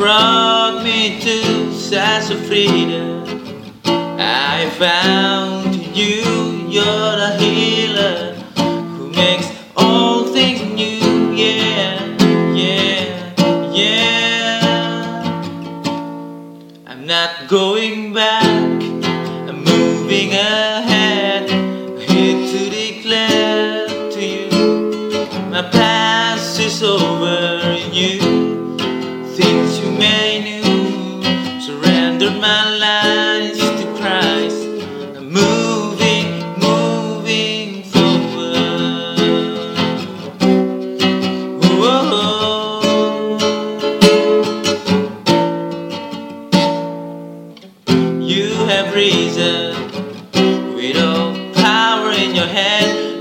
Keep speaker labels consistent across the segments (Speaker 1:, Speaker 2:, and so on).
Speaker 1: brought me to Sassafrida. I found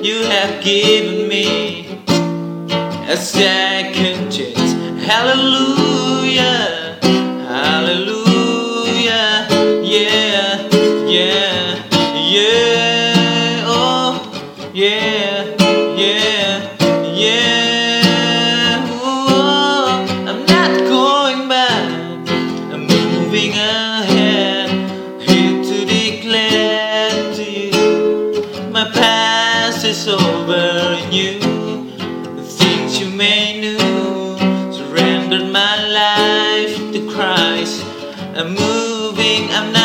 Speaker 1: You have given me a second chance. Hallelujah, hallelujah, yeah, yeah, yeah, oh, yeah, yeah, yeah. Oh, I'm not going back. I'm moving ahead, here to declare to you my past over you. The things you may know, surrendered my life to Christ. I'm moving, I'm not